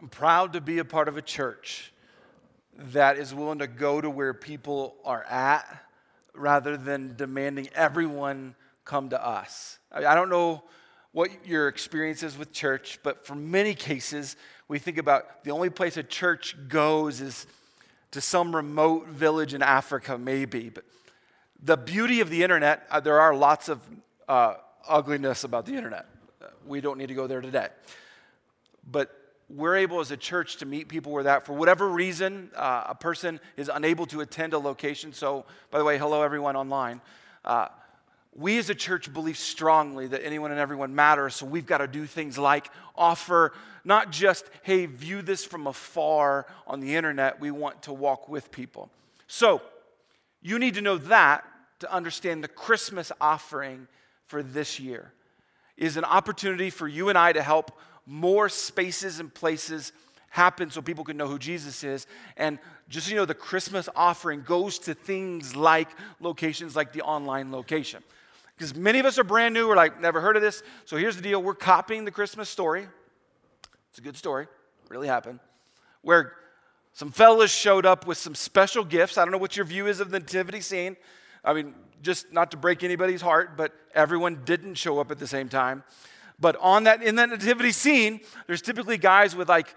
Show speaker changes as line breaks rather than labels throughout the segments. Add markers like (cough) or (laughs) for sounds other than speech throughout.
I'm proud to be a part of a church that is willing to go to where people are at rather than demanding everyone come to us. I don't know what your experience is with church, but for many cases, we think about the only place a church goes is to some remote village in Africa, maybe. But the beauty of the internet, uh, there are lots of uh, ugliness about the internet. We don't need to go there today. But we're able as a church to meet people where that, for whatever reason, uh, a person is unable to attend a location. So, by the way, hello everyone online. Uh, we as a church believe strongly that anyone and everyone matters, so we've got to do things like offer not just, hey, view this from afar on the internet, we want to walk with people. So, you need to know that to understand the Christmas offering for this year is an opportunity for you and I to help more spaces and places happen so people can know who Jesus is. And just so you know, the Christmas offering goes to things like locations like the online location. Because many of us are brand new, we're like, never heard of this. So here's the deal we're copying the Christmas story. It's a good story, really happened. Where some fellas showed up with some special gifts. I don't know what your view is of the nativity scene. I mean, just not to break anybody's heart, but everyone didn't show up at the same time. But on that, in that nativity scene, there's typically guys with like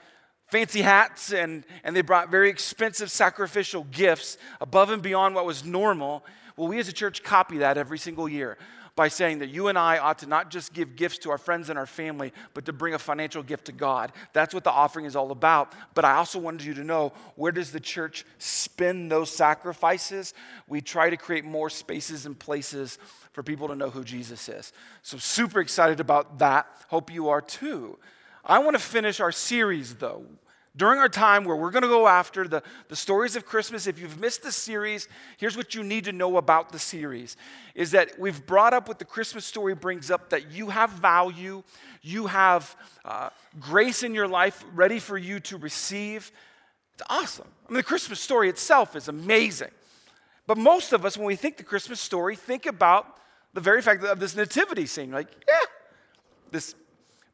fancy hats and, and they brought very expensive sacrificial gifts above and beyond what was normal. Well, we as a church copy that every single year by saying that you and I ought to not just give gifts to our friends and our family, but to bring a financial gift to God. That's what the offering is all about. But I also wanted you to know where does the church spend those sacrifices? We try to create more spaces and places for people to know who Jesus is. So, super excited about that. Hope you are too. I want to finish our series though during our time where we're going to go after the, the stories of Christmas, if you've missed the series, here's what you need to know about the series is that we've brought up what the Christmas story brings up that you have value, you have uh, grace in your life ready for you to receive. It's awesome. I mean, the Christmas story itself is amazing. But most of us, when we think the Christmas story, think about the very fact of this nativity scene. Like, yeah, this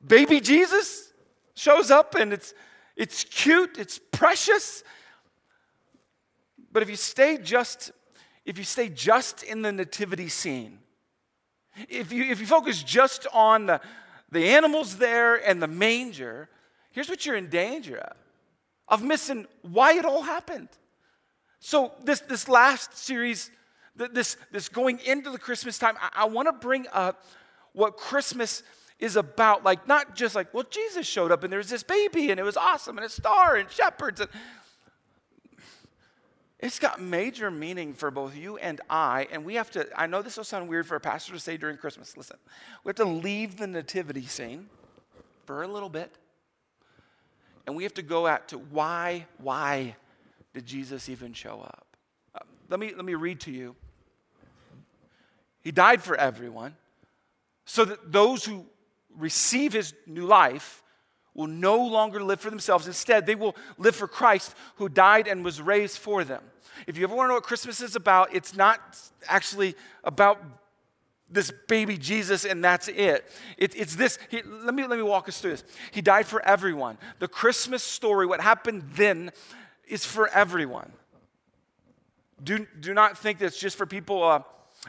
baby Jesus shows up and it's it's cute, it's precious. But if you stay just if you stay just in the nativity scene, if you if you focus just on the, the animals there and the manger, here's what you're in danger of of missing why it all happened. So this this last series, this this going into the Christmas time, I, I want to bring up what Christmas is about like not just like well jesus showed up and there's this baby and it was awesome and a star and shepherds and it's got major meaning for both you and i and we have to i know this will sound weird for a pastor to say during christmas listen. We have to leave the nativity scene for a little bit and we have to go at to why why did jesus even show up? Uh, let me let me read to you. He died for everyone so that those who receive his new life will no longer live for themselves. Instead, they will live for Christ who died and was raised for them. If you ever want to know what Christmas is about, it's not actually about this baby Jesus and that's it. it it's this. He, let, me, let me walk us through this. He died for everyone. The Christmas story, what happened then, is for everyone. Do, do not think that it's just for people uh,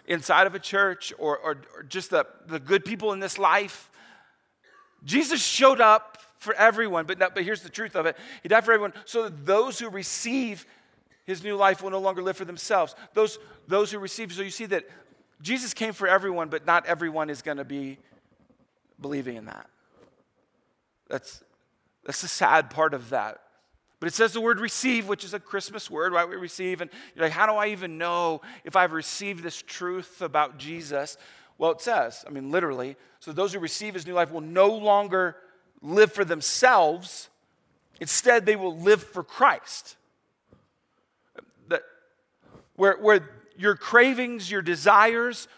inside of a church or, or, or just the, the good people in this life. Jesus showed up for everyone, but, not, but here's the truth of it He died for everyone so that those who receive his new life will no longer live for themselves. Those, those who receive, so you see that Jesus came for everyone, but not everyone is going to be believing in that. That's, that's the sad part of that. But it says the word receive, which is a Christmas word, right? We receive. And you're like, how do I even know if I've received this truth about Jesus? Well, it says, I mean, literally, so those who receive his new life will no longer live for themselves. Instead, they will live for Christ. That, where, where your cravings, your desires,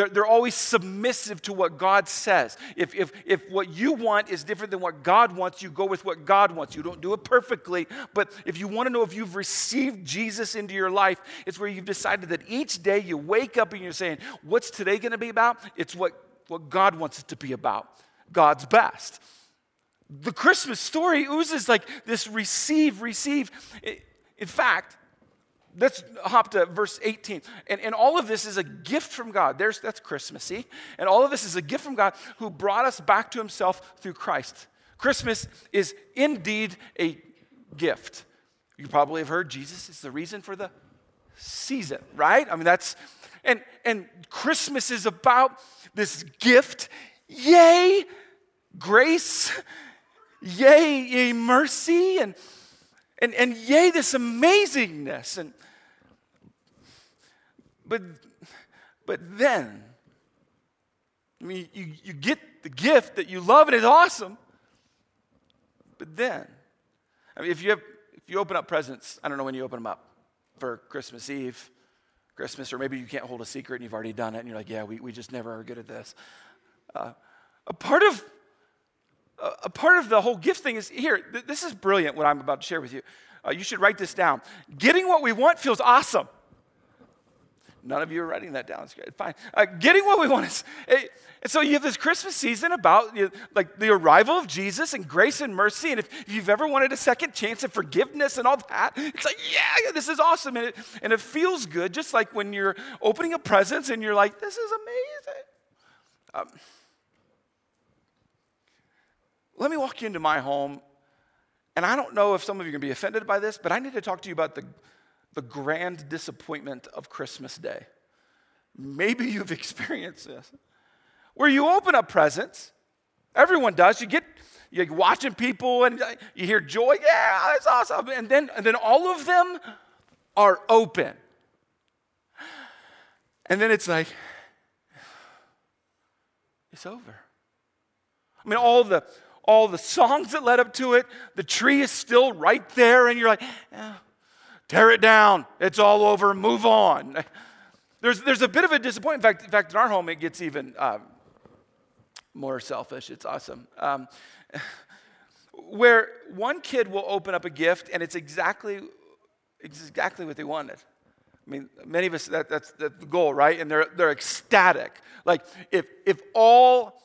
they're, they're always submissive to what God says. If, if, if what you want is different than what God wants, you go with what God wants. You don't do it perfectly, but if you want to know if you've received Jesus into your life, it's where you've decided that each day you wake up and you're saying, What's today going to be about? It's what, what God wants it to be about God's best. the Christmas story oozes like this receive, receive. In fact, let's hop to verse 18. And, and all of this is a gift from God. There's, that's Christmassy. And all of this is a gift from God who brought us back to himself through Christ. Christmas is indeed a gift. You probably have heard Jesus is the reason for the season, right? I mean, that's, and, and Christmas is about this gift. Yay, grace yay, yay, mercy, and, and, and yay, this amazingness. And, but, but then, I mean, you, you get the gift that you love and it's awesome. But then, I mean, if you have, if you open up presents, I don't know when you open them up for Christmas Eve, Christmas, or maybe you can't hold a secret and you've already done it and you're like, yeah, we, we just never are good at this. Uh, a part of a part of the whole gift thing is here, this is brilliant what I'm about to share with you. Uh, you should write this down. Getting what we want feels awesome. None of you are writing that down. It's great. Fine. Uh, getting what we want is. It, and so you have this Christmas season about you know, like the arrival of Jesus and grace and mercy. And if, if, you've ever wanted a second chance of forgiveness and all that, it's like, yeah, this is awesome. And it, and it feels good, just like when you're opening a present and you're like, this is amazing. Um, let me walk you into my home. And I don't know if some of you are going to be offended by this, but I need to talk to you about the, the grand disappointment of Christmas Day. Maybe you've (laughs) experienced this. Where you open up presents, everyone does. You get you're watching people and uh, you hear joy, yeah, that's awesome. And then, and then all of them are open. And then it's like, it's over. I mean, all the all the songs that led up to it. The tree is still right there, and you're like, eh, tear it down. It's all over. Move on. (laughs) There's, there's a bit of a disappointment. In fact, in fact, in our home, it gets even um, more selfish. It's awesome. Um, (laughs) where one kid will open up a gift, and it's exactly, it's exactly what they wanted. I mean, many of us, that, that's, that's the goal, right? And they're, they're ecstatic. Like, if, if all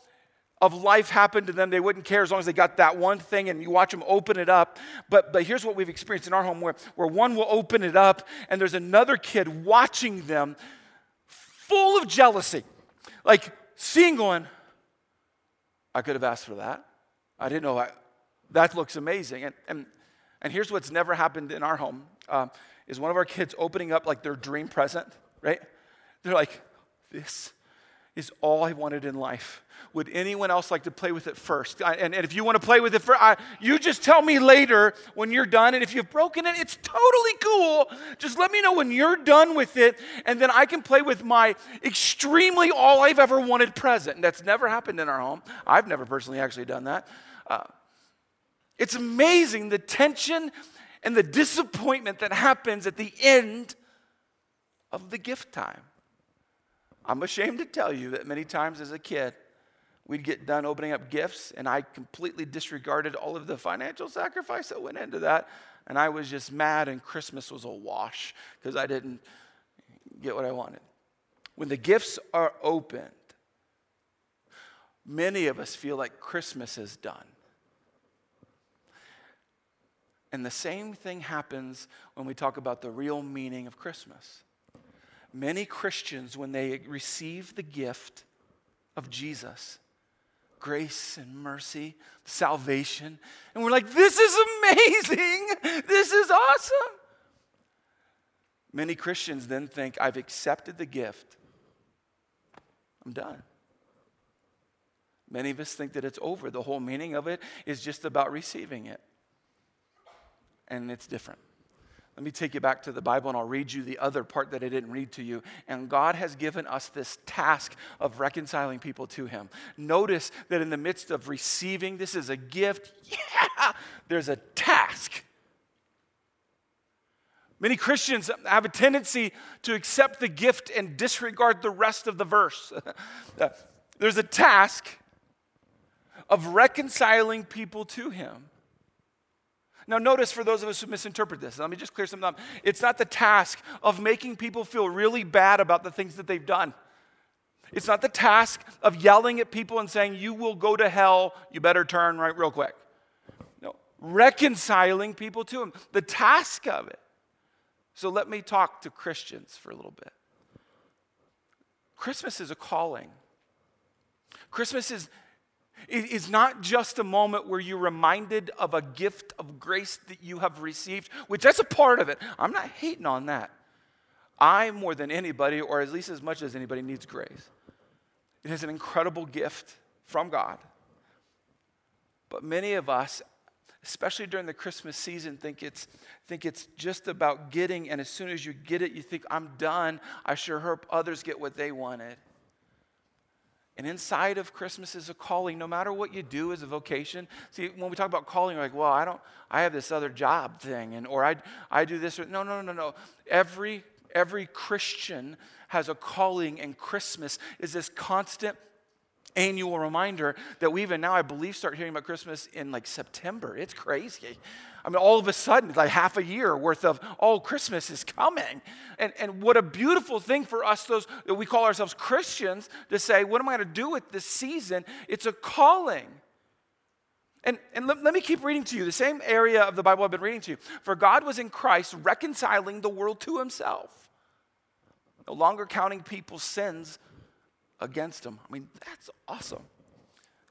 of life happened to them, they wouldn't care as long as they got that one thing and you watch them open it up. But, but here's what we've experienced in our home where, where one will open it up and there's another kid watching them full of jealousy. Like seeing going, I could have asked for that. I didn't know I, that looks amazing. And, and, and here's what's never happened in our home um, is one of our kids opening up like their dream present, right? They're like, this is all I wanted in life. Would anyone else like to play with it first? I, and, and, if you want to play with it first, I, you just tell me later when you're done. And if you've broken it, it's totally cool. Just let me know when you're done with it, and then I can play with my extremely all I've ever wanted present. And that's never happened in our home. I've never personally actually done that. Uh, it's amazing the tension and the disappointment that happens at the end of the gift time. I'm ashamed to tell you that many times as a kid, we'd get done opening up gifts, and I completely disregarded all of the financial sacrifice that went into that. And I was just mad, and Christmas was a wash because I didn't get what I wanted. When the gifts are opened, many of us feel like Christmas is done. And the same thing happens when we talk about the real meaning of Christmas many Christians, when they receive the gift of Jesus, grace and mercy, salvation, and we're like, this is amazing, (laughs) this is awesome. Many Christians then think, I've accepted the gift, I'm done. Many of us think that it's over. The whole meaning of it is just about receiving it. And it's different. Let me take you back to the Bible and I'll read you the other part that I didn't read to you. And God has given us this task of reconciling people to Him. Notice that in the midst of receiving, this is a gift, (laughs) yeah, there's a task. Many Christians have a tendency to accept the gift and disregard the rest of the verse. (laughs) there's a task of reconciling people to Him. Now, notice for those of us who misinterpret this, let me just clear something up. It's not the task of making people feel really bad about the things that they've done. It's not the task of yelling at people and saying, You will go to hell, you better turn right real quick. No, reconciling people to Him, the task of it. So let me talk to Christians for a little bit. Christmas is a calling. Christmas is, is not just a moment where you're reminded of a gift of grace that you have received, which that's a part of it. I'm not hating on that. I, more than anybody, or at least as much as anybody, needs grace. It is an incredible gift from God. But many of us, especially during the Christmas season, think it's, think it's just about getting, and as soon as you get it, you think, I'm done. I sure hope others get what they wanted. And inside of Christmas is a calling, no matter what you do as a vocation. See, when we talk about calling, we're like, well, I don't, I have this other job thing, and or I, I do this. Or, no, no, no, no. Every every Christian has a calling, and Christmas is this constant annual reminder that we even now, I believe, start hearing about Christmas in like September. It's crazy. I mean, all of a sudden, like half a year worth of, oh, Christmas is coming. And, and what a beautiful thing for us, those that we call ourselves Christians, to say, what am I going to do with this season? It's a calling. And, and let, let me keep reading to you the same area of the Bible I've been reading to you. For God was in Christ reconciling the world to himself, no longer counting people's sins against him. I mean, that's awesome.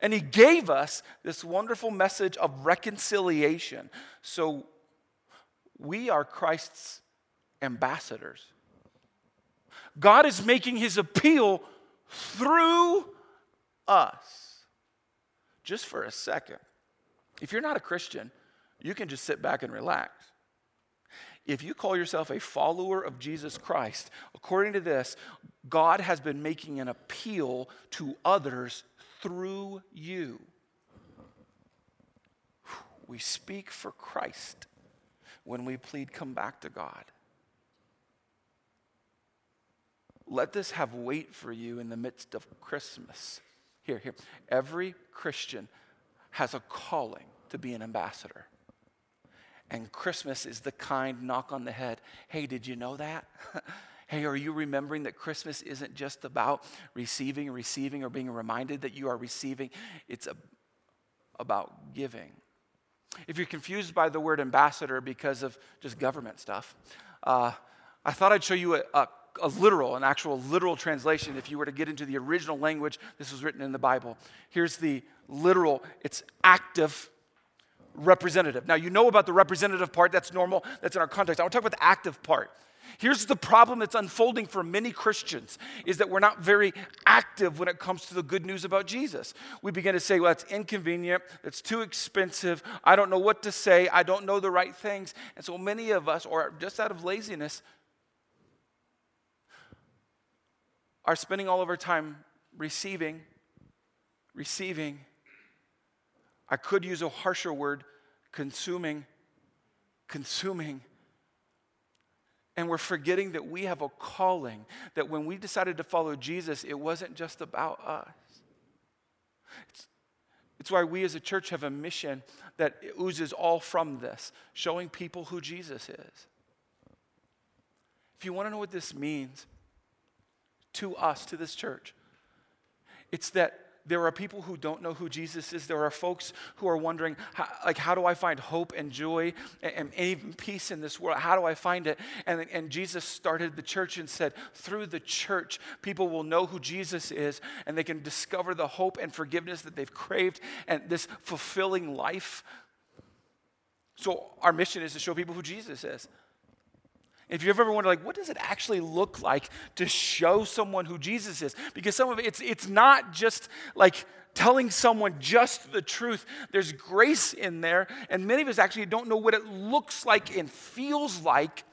And he gave us this wonderful message of reconciliation. So we are Christ's ambassadors. God is making his appeal through us. Just for a second. If you're not a Christian, you can just sit back and relax. If you call yourself a follower of Jesus Christ, according to this, God has been making an appeal to others through you. We speak for Christ when we plead, come back to God. Let this have weight for you in the midst of Christmas. Here, here. Every Christian has a calling to be an ambassador. And Christmas is the kind knock on the head. Hey, did you know that? (laughs) Hey, are you remembering that Christmas isn't just about receiving, receiving, or being reminded that you are receiving? It's a, about giving. If you're confused by the word ambassador because of just government stuff, uh, I thought I'd show you a, a, a, literal, an actual literal translation. If you were to get into the original language, this was written in the Bible. Here's the literal, it's active representative. Now, you know about the representative part, that's normal, that's in our context. I want to talk about the active part. Here's the problem that's unfolding for many Christians is that we're not very active when it comes to the good news about Jesus. We begin to say, well, it's inconvenient, it's too expensive, I don't know what to say, I don't know the right things. And so many of us, or just out of laziness, are spending all of our time receiving, receiving. I could use a harsher word, consuming, consuming and we're forgetting that we have a calling, that when we decided to follow Jesus, it wasn't just about us. It's, it's why we as a church have a mission that oozes all from this, showing people who Jesus is. If you want to know what this means to us, to this church, it's that there are people who don't know who Jesus is. There are folks who are wondering, how, like, how do I find hope and joy and, and, even peace in this world? How do I find it? And, and Jesus started the church and said, through the church, people will know who Jesus is and they can discover the hope and forgiveness that they've craved and this fulfilling life. So, our mission is to show people who Jesus is. If you've ever wondered, like, what does it actually look like to show someone who Jesus is? Because some of it, it's, it's not just like telling someone just the truth. There's grace in there, and many of us actually don't know what it looks like and feels like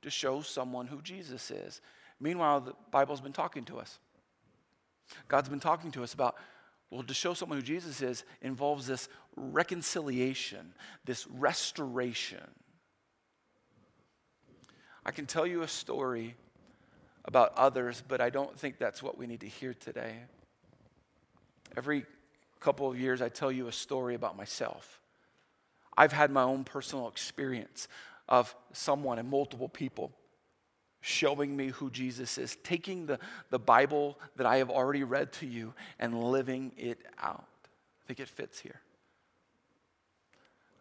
to show someone who Jesus is. Meanwhile, the Bible's been talking to us. God's been talking to us about, well, to show someone who Jesus is involves this reconciliation, this restoration. I can tell you a story about others, but I don't think that's what we need to hear today. Every couple of years, I tell you a story about myself. I've had my own personal experience of someone and multiple people showing me who Jesus is, taking the, the Bible that I have already read to you and living it out. I think it fits here.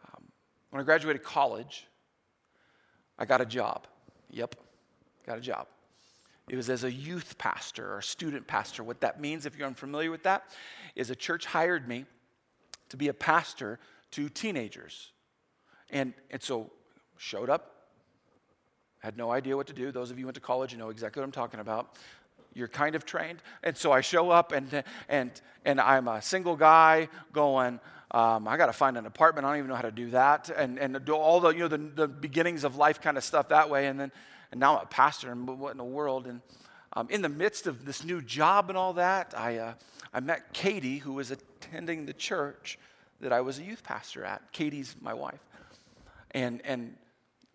Um, when I graduated college, I got a job. Yep, got a job. It was as a youth pastor or student pastor. What that means, if you're unfamiliar with that, is a church hired me to be a pastor to teenagers. And, and so showed up, had no idea what to do. Those of you who went to college, you know exactly what I'm talking about. You're kind of trained. And so I show up and, and, and I'm a single guy going, um, I got to find an apartment. I don't even know how to do that. And, and do all the, you know, the, the beginnings of life kind of stuff that way. And then, and now I'm a pastor and what in the world? And um, in the midst of this new job and all that, I, uh, I met Katie, who was attending the church that I was a youth pastor at. Katie's my wife. And, and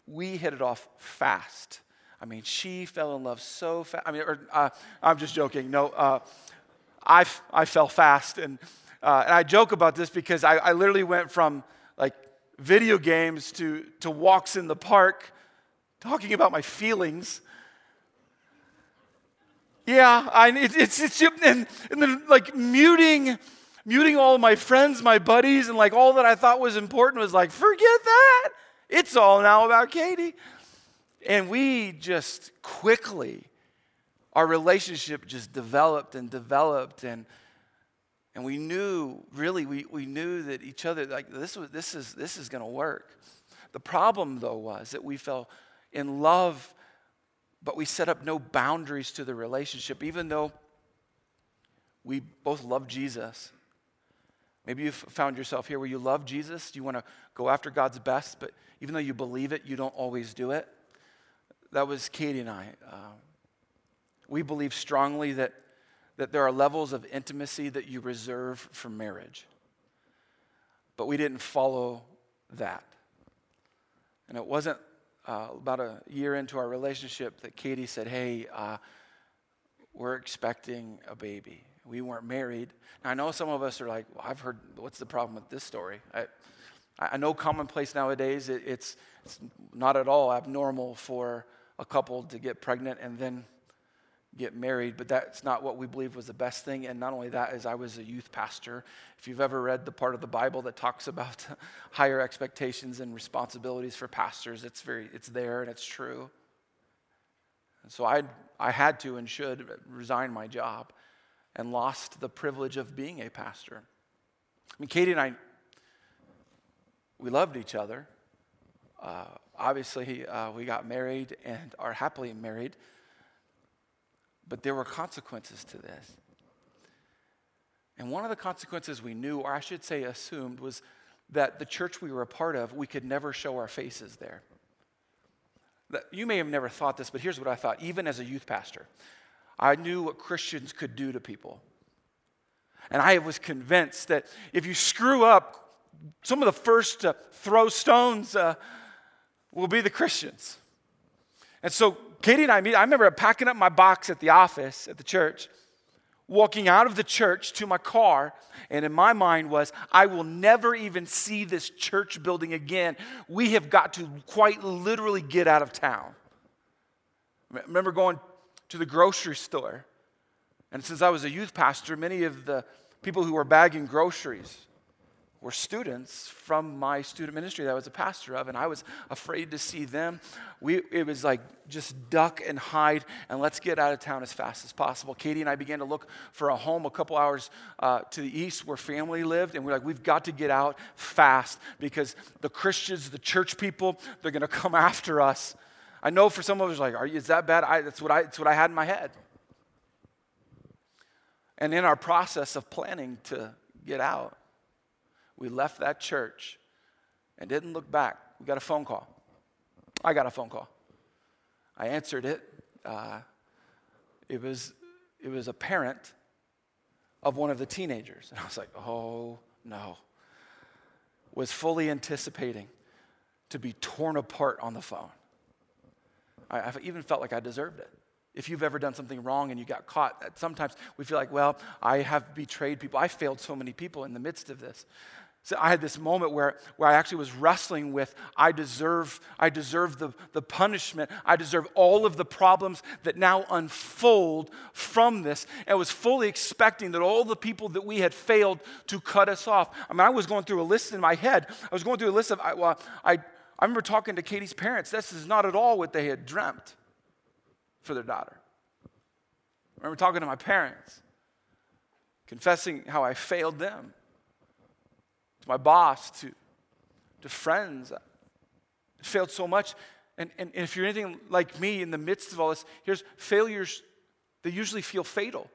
we hit it off fast. I mean, she fell in love so fast. I mean, or, uh, I'm just joking. No, uh, I, I fell fast. And, uh, and I joke about this because I, I literally went from like video games to, to walks in the park talking about my feelings. Yeah, I, it, it's, it's, and, and then like muting, muting all my friends, my buddies, and like all that I thought was important was like, forget that. It's all now about Katie. And we just quickly, our relationship just developed and developed and and we knew really we, we knew that each other like this was this is this is gonna work. The problem though was that we fell in love, but we set up no boundaries to the relationship, even though we both love Jesus. Maybe you've found yourself here where you love Jesus, you want to go after God's best, but even though you believe it, you don't always do it. That was Katie and I. Uh, we believe strongly that, that there are levels of intimacy that you reserve for marriage, but we didn't follow that. And it wasn't uh, about a year into our relationship that Katie said, Hey, uh, we're expecting a baby. We weren't married. Now, I know some of us are like, well, I've heard, what's the problem with this story? I, I know commonplace nowadays, it, it's, it's not at all abnormal for a couple to get pregnant and then get married, but that's not what we believe was the best thing. And not only that, is I was a youth pastor. If you've ever read the part of the Bible that talks about (laughs) higher expectations and responsibilities for pastors, it's very it's there and it's true. And so I I had to and should resign my job and lost the privilege of being a pastor. I mean, Katie and I, we loved each other. Uh, obviously, uh, we got married and are happily married. But there were consequences to this. And one of the consequences we knew, or I should say assumed, was that the church we were a part of, we could never show our faces there. You may have never thought this, but here's what I thought, even as a youth pastor. I knew what Christians could do to people. And I was convinced that if you screw up, some of the first to throw stones uh, will be the Christians. And so Katie and I meet, I remember packing up my box at the office at the church, walking out of the church to my car, and in my mind was, I will never even see this church building again. We have got to quite literally get out of town. I remember going to the grocery store, and since I was a youth pastor, many of the people who were bagging groceries were students from my student ministry that I was a pastor of, and I was afraid to see them. We, it was like just duck and hide, and let's get out of town as fast as possible. Katie and I began to look for a home a couple hours uh, to the east where family lived, and we're like, we've got to get out fast because the Christians, the church people, they're going to come (laughs) after us. I know for some of us, like, are you, is that bad? I, that's, what I, that's what I had in my head. And in our process of planning to get out, we left that church and didn't look back. We got a phone call. I got a phone call. I answered it. Uh, it, was, it was a parent of one of the teenagers. (laughs) And I was like, oh no. Was fully anticipating to be torn apart on the phone. I, I even felt like I deserved it. If you've ever done something wrong and you got caught, sometimes we feel like, well, I have betrayed people. I failed so many people in the midst of this. So I had this moment where, where I actually was wrestling with I deserve, I deserve the, the punishment. I deserve all of the problems that now unfold from this. And was fully expecting that all the people that we had failed to cut us off. I mean, I was going through a list in my head. I was going through a list of, I, well, I, I remember talking to Katie's parents. This is not at all what they had dreamt for their daughter. I remember talking to my parents, confessing how I failed them to my boss, to, to friends. I failed so much. And, and, and if you're anything like me in the midst of all this, here's failures, they usually feel fatal.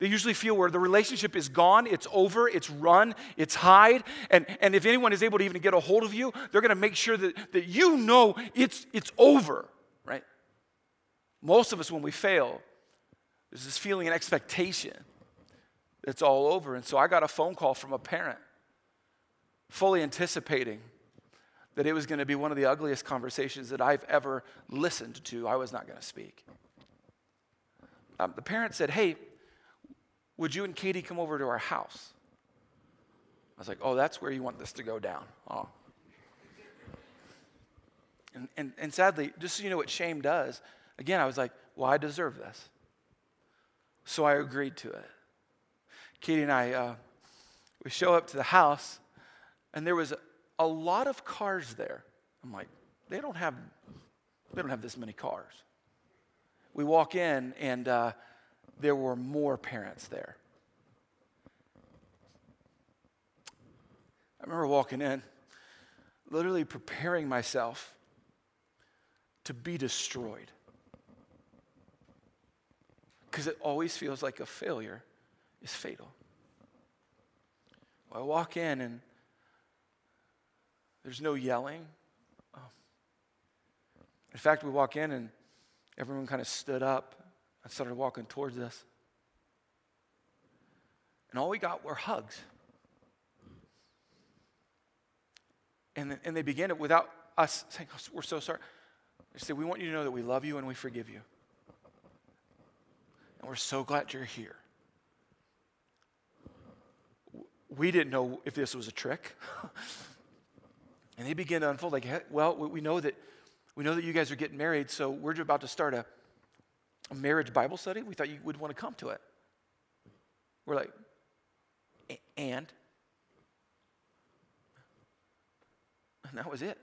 They usually feel where the relationship is gone, it's over, it's run, it's hide. And, and if anyone is able to even get a hold of you, they're going to make sure that, that you know it's, it's over, right? Most of us, when we fail, there's this feeling and expectation that it's all over. And so I got a phone call from a parent fully anticipating that it was going to be one of the ugliest conversations that I've ever listened to. I was not going to speak. Um, the parent said, Hey, would you and Katie come over to our house? I was like, Oh, that's where you want this to go down. Oh. And, and, and sadly, just so you know what shame does, again, I was like, Well, I deserve this. So I agreed to it. Katie and I, uh, we show up to the house, and there was a, lot of cars there. I'm like, they don't have, they don't have this many cars. We walk in, and uh, there were more parents there. I remember walking in, literally preparing myself to be destroyed. Because it always feels like a failure is fatal. Well, I walk in, and there's no yelling. Oh. In fact, we walk in and everyone kind of stood up and started walking towards us. And all we got were hugs. And, and they began it without us saying, oh, We're so sorry. They said, We want you to know that we love you and we forgive you. And we're so glad you're here. We didn't know if this was a trick. (laughs) And they begin to unfold like, well, we know that we know that you guys are getting married, so we're about to start a, a marriage Bible study. We thought you would want to come to it. We're like, and? And that was it.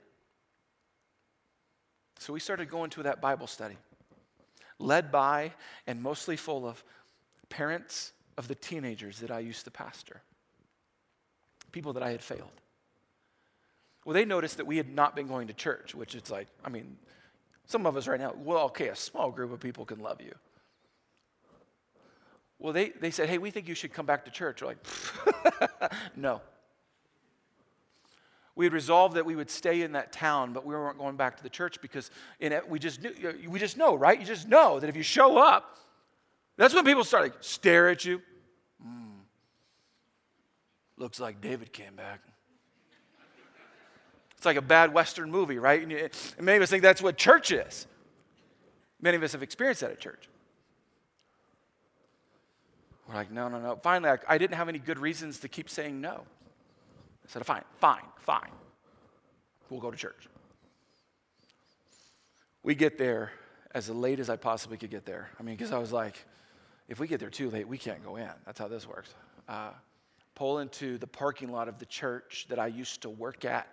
So we started going to that Bible study, led by and mostly full of parents of the teenagers that I used to pastor, people that I had failed. Well, they noticed that we had not been going to church, which it's like, I mean, some of us right now, well, okay, a small group of people can love you. Well, they, they said, hey, we think you should come back to church. We're like, (laughs) no. We had resolved that we would stay in that town, but we weren't going back to the church because it, we just knew, we just know, right? You just know that if you show up, that's when people start like stare at you. Mm. Looks like David came back. It's like a bad Western movie, right? And, many of us think that's what church is. Many of us have experienced that at church. We're like, no, no, no. Finally, I, I didn't have any good reasons to keep saying no. I said, fine, fine, fine. We'll go to church. We get there as late as I possibly could get there. I mean, because I was like, if we get there too late, we can't go in. That's how this works. Uh, pull into the parking lot of the church that I used to work at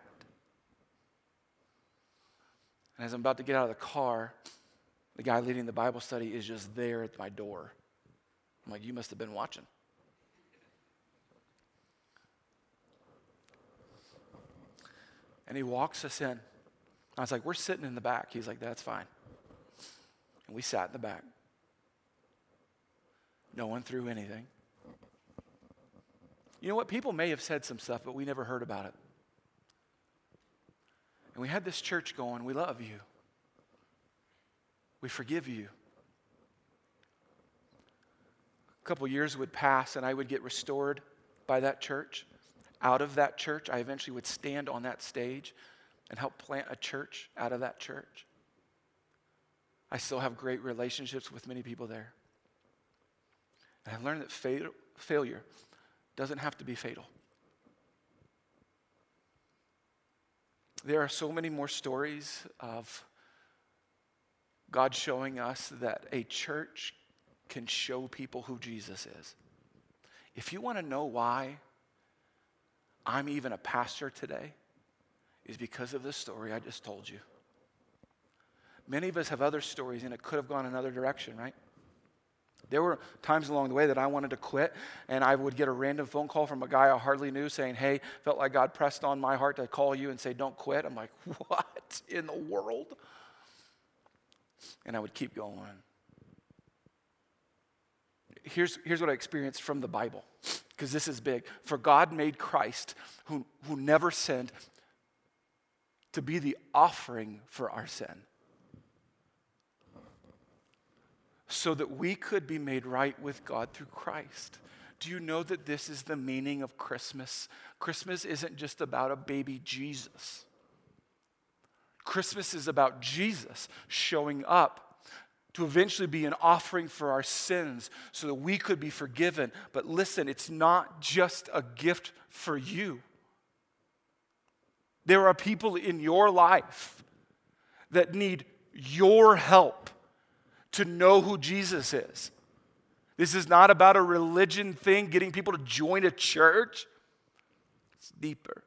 and as I'm about to get out of the car, the guy leading the Bible study is just there at my door. I'm like, You must have been watching. And he walks us in. I was like, We're sitting in the back. He's like, That's fine. And we sat in the back. No one threw anything. You know what? People may have said some stuff, but we never heard about it. And we had this church going, we love you. We forgive you. A couple years would pass, and I would get restored by that church. Out of that church, I eventually would stand on that stage and help plant a church out of that church. I still have great relationships with many people there. And I've learned that fail, failure doesn't have to be fatal. There are so many more stories of God showing us that a church can show people who Jesus is. If you want to know why I'm even a pastor today, is because of the story I just told you. Many of us have other stories, and it could have gone another direction, right? There were times along the way that I wanted to quit, and I would get a random phone call from a guy I hardly knew saying, Hey, felt like God pressed on my heart to call you and say, Don't quit. I'm like, (laughs) What in the world? And I would keep going. Here's, here's what I experienced from the Bible, because this is big. For God made Christ, who, who never sinned, to be the offering for our sin. So that we could be made right with God through Christ. Do you know that this is the meaning of Christmas? Christmas isn't just about a baby Jesus. Christmas is about Jesus showing up to eventually be an offering for our sins so that we could be forgiven. But listen, it's not just a gift for you. There are people in your life that need your help to know who Jesus is. This is not about a religion thing, getting people to join a church. It's deeper.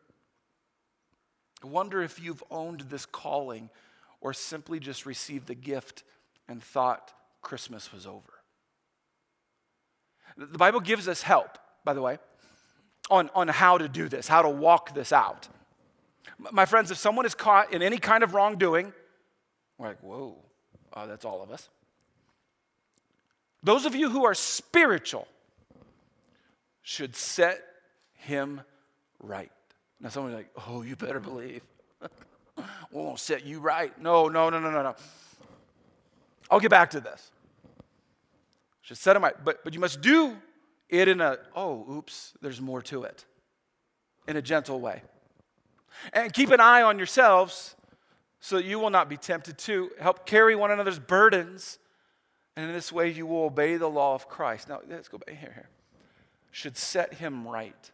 I wonder if you've owned this calling or simply just received the gift and thought Christmas was over. The Bible gives us help, by the way, on, on how to do this, how to walk this out. My friends, if someone is caught in any kind of wrongdoing, we're like, whoa, uh, that's all of us. Those of you who are spiritual should set him right. Now, someone's like, oh, you better believe. (laughs) we won't set you right. No, no, no, no, no, no. I'll get back to this. Should set him right. But, but you must do it in a, oh, oops, there's more to it, in a gentle way. And keep an eye on yourselves so that you will not be tempted to help carry one another's burdens and in this way, you will obey the law of Christ. Now, let's go back here, here. Should set him right.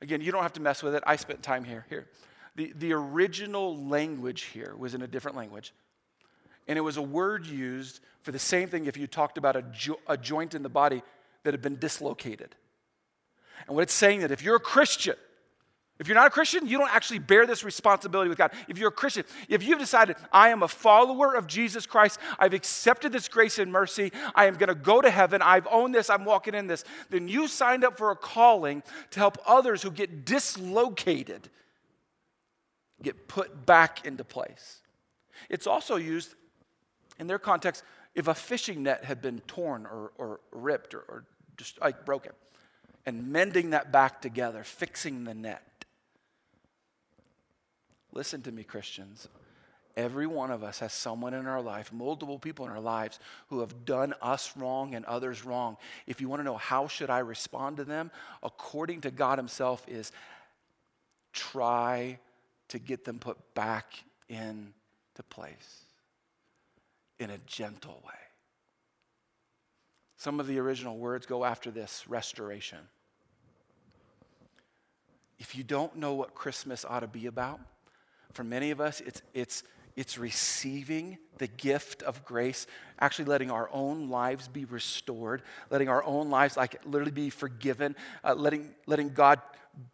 Again, you don't have to mess with it. I spent time here. Here. The, the original language here was in a different language. And it was a word used for the same thing if you talked about a, jo- a joint in the body that had been dislocated. And what it's saying that if you're a Christian, if you're not a Christian, you don't actually bear this responsibility with God. If you're a Christian, if you've decided, I am a follower of Jesus Christ, I've accepted this grace and mercy, I am going to go to heaven, I've owned this, I'm walking in this, then you signed up for a calling to help others who get dislocated get put back into place. It's also used in their context if a fishing net had been torn or, or ripped or, or just like broken, and mending that back together, fixing the net. Listen to me, Christians. Every one of us has someone in our life, multiple people in our lives who have done us wrong and others wrong. If you want to know how should I respond to them, according to God himself is try to get them put back into place in a gentle way. Some of the original words go after this restoration. If you don't know what Christmas ought to be about, for many of us, it's, it's, it's receiving the gift of grace, actually letting our own lives be restored, letting our own lives like literally be forgiven, uh, letting, letting God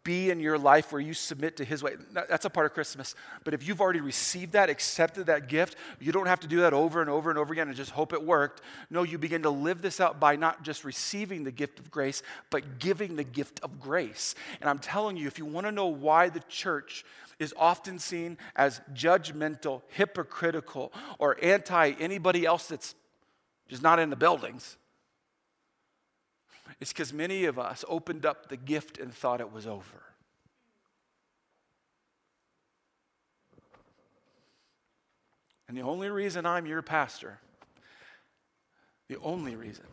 be in your life where you submit to His way. That's a part of Christmas. But if you've already received that, accepted that gift, you don't have to do that over and over and over again and just hope it worked. No, you begin to live this out by not just receiving the gift of grace, but giving the gift of grace. And I'm telling you, if you want to know why the church is often seen as judgmental, hypocritical, or anti anybody else that's just not in the buildings. It's because many of us opened up the gift and thought it was over. And the only reason I'm your pastor, the only reason,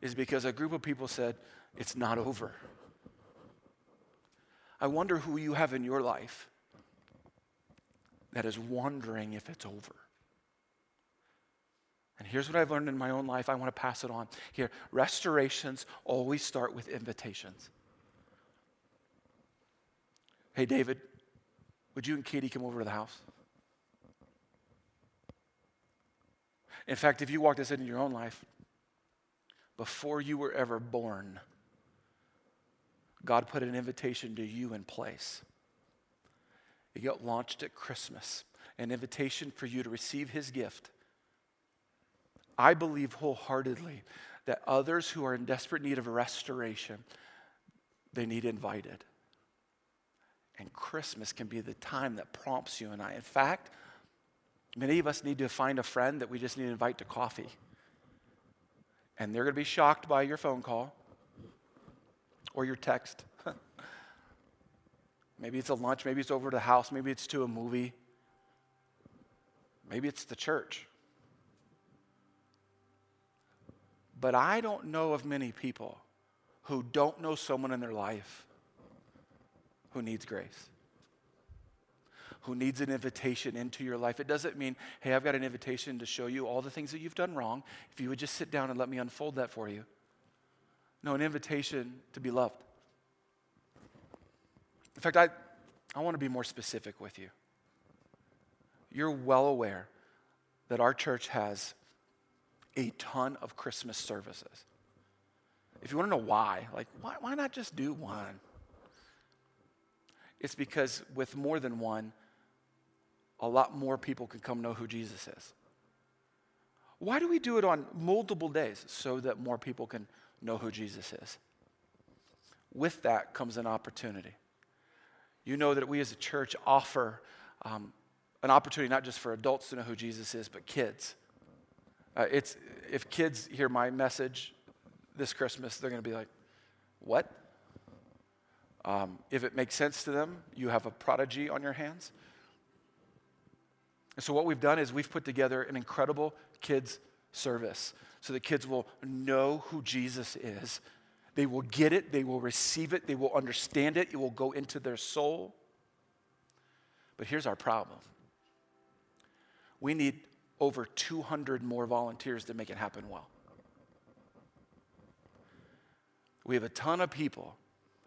is because a group of people said, it's not over. I wonder who you have in your life that is wondering if it's over. And here's what I've learned in my own life. I want to pass it on. Here, restorations always start with invitations. Hey, David, would you and Katie come over to the house? In fact, if you walk this in your own life, before you were ever born, God put an invitation to you in place. It got launched at Christmas, an invitation for you to receive His gift. I believe wholeheartedly that others who are in desperate need of restoration, they need invited. And Christmas can be the time that prompts you and I. In fact, many of us need to find a friend that we just need to invite to coffee. And they're going to be shocked by your phone call or your text. (laughs) maybe it's a lunch, maybe it's over to the house, maybe it's to a movie, maybe it's the church. But I don't know of many people who don't know someone in their life who needs grace, who needs an invitation into your life. It doesn't mean, hey, I've got an invitation to show you all the things that you've done wrong. If you would just sit down and let me unfold that for you. No, an invitation to be loved. In fact, I, I want to be more specific with you. You're well aware that our church has a ton of Christmas services. If you want to know why, like, why, why not just do one? It's because with more than one, a lot more people can come know who Jesus is. Why do we do it on multiple days? So that more people can know who Jesus is. With that comes an opportunity. You know that we as a church offer um, an opportunity not just for adults to know who Jesus is, but kids. Uh, it's, if kids hear my message this Christmas, they're going to be like, What? Um, if it makes sense to them, you have a prodigy on your hands. And so, what we've done is we've put together an incredible kids' service so the kids will know who Jesus is. They will get it, they will receive it, they will understand it, it will go into their soul. But here's our problem we need over 200 more volunteers to make it happen well. We have a ton of people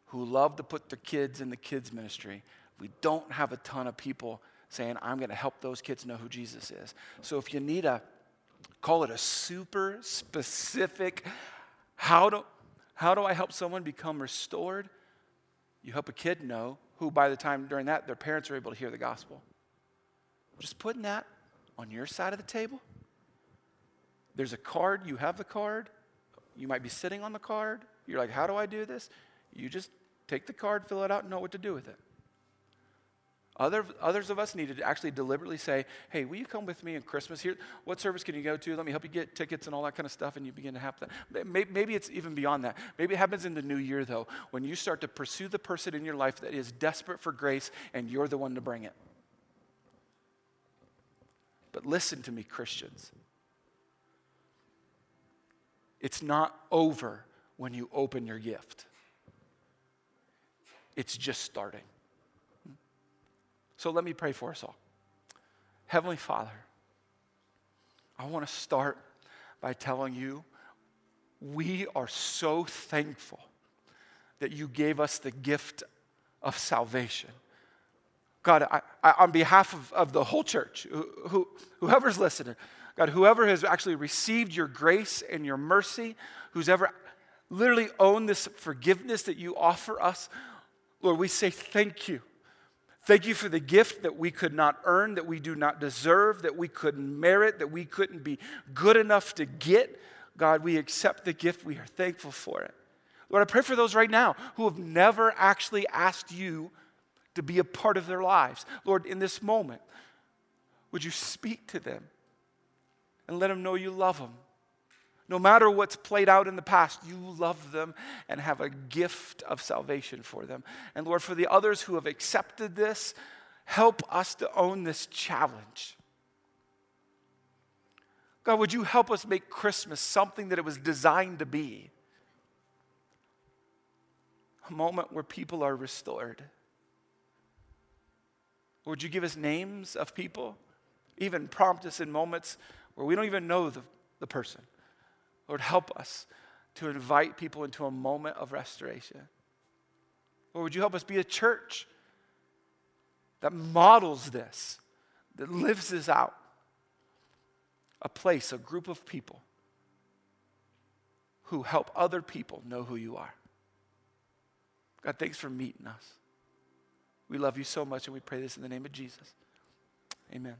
who love to put their kids in the kids' ministry. We don't have a ton of people saying, I'm going to help those kids know who Jesus is. So if you need a, call it a super specific, how do, how do I help someone become restored? You help a kid know who, by the time during that, their parents are able to hear the gospel. Just putting that on your side of the table. There's a card, you have the card. You might be sitting on the card. You're like, how do I do this? You just take the card, fill it out, and know what to do with it. Other, others of us need to actually deliberately say, hey, will you come with me in Christmas? Here, what service can you go to? Let me help you get tickets and all that kind of stuff, and you begin to have that. Maybe it's even beyond that. Maybe it happens in the new year, though, when you start to pursue the person in your life that is desperate for grace, and you're the one to bring it. But listen to me, Christians. It's not over when you open your gift. It's just starting. So let me pray for us all. Heavenly Father, I want to start by telling you we are so thankful that you gave us the gift of salvation. God, I, I, on behalf of, of the whole church, who, who, whoever's listening, God, whoever has actually received your grace and your mercy, who's ever literally owned this forgiveness that you offer us, Lord, we say thank you. Thank you for the gift that we could not earn, that we do not deserve, that we couldn't merit, that we couldn't be good enough to get. God, we accept the gift. We are thankful for it. Lord, I pray for those right now who have never actually asked you to be a part of their lives. Lord, in this moment, would you speak to them and let them know you love them? No matter what's played out in the past, you love them and have a gift of salvation for them. And Lord, for the others who have accepted this, help us to own this challenge. God, would you help us make Christmas something that it was designed to be? A moment where people are restored. Would you give us names of people? Even prompt us in moments where we don't even know the, the person. Lord, help us to invite people into a moment of restoration. Lord, would you help us be a church that models this, that lives this out. A place, a group of people who help other people know who you are. God, thanks for meeting us. We love you so much, and we pray this in the name of Jesus. Amen.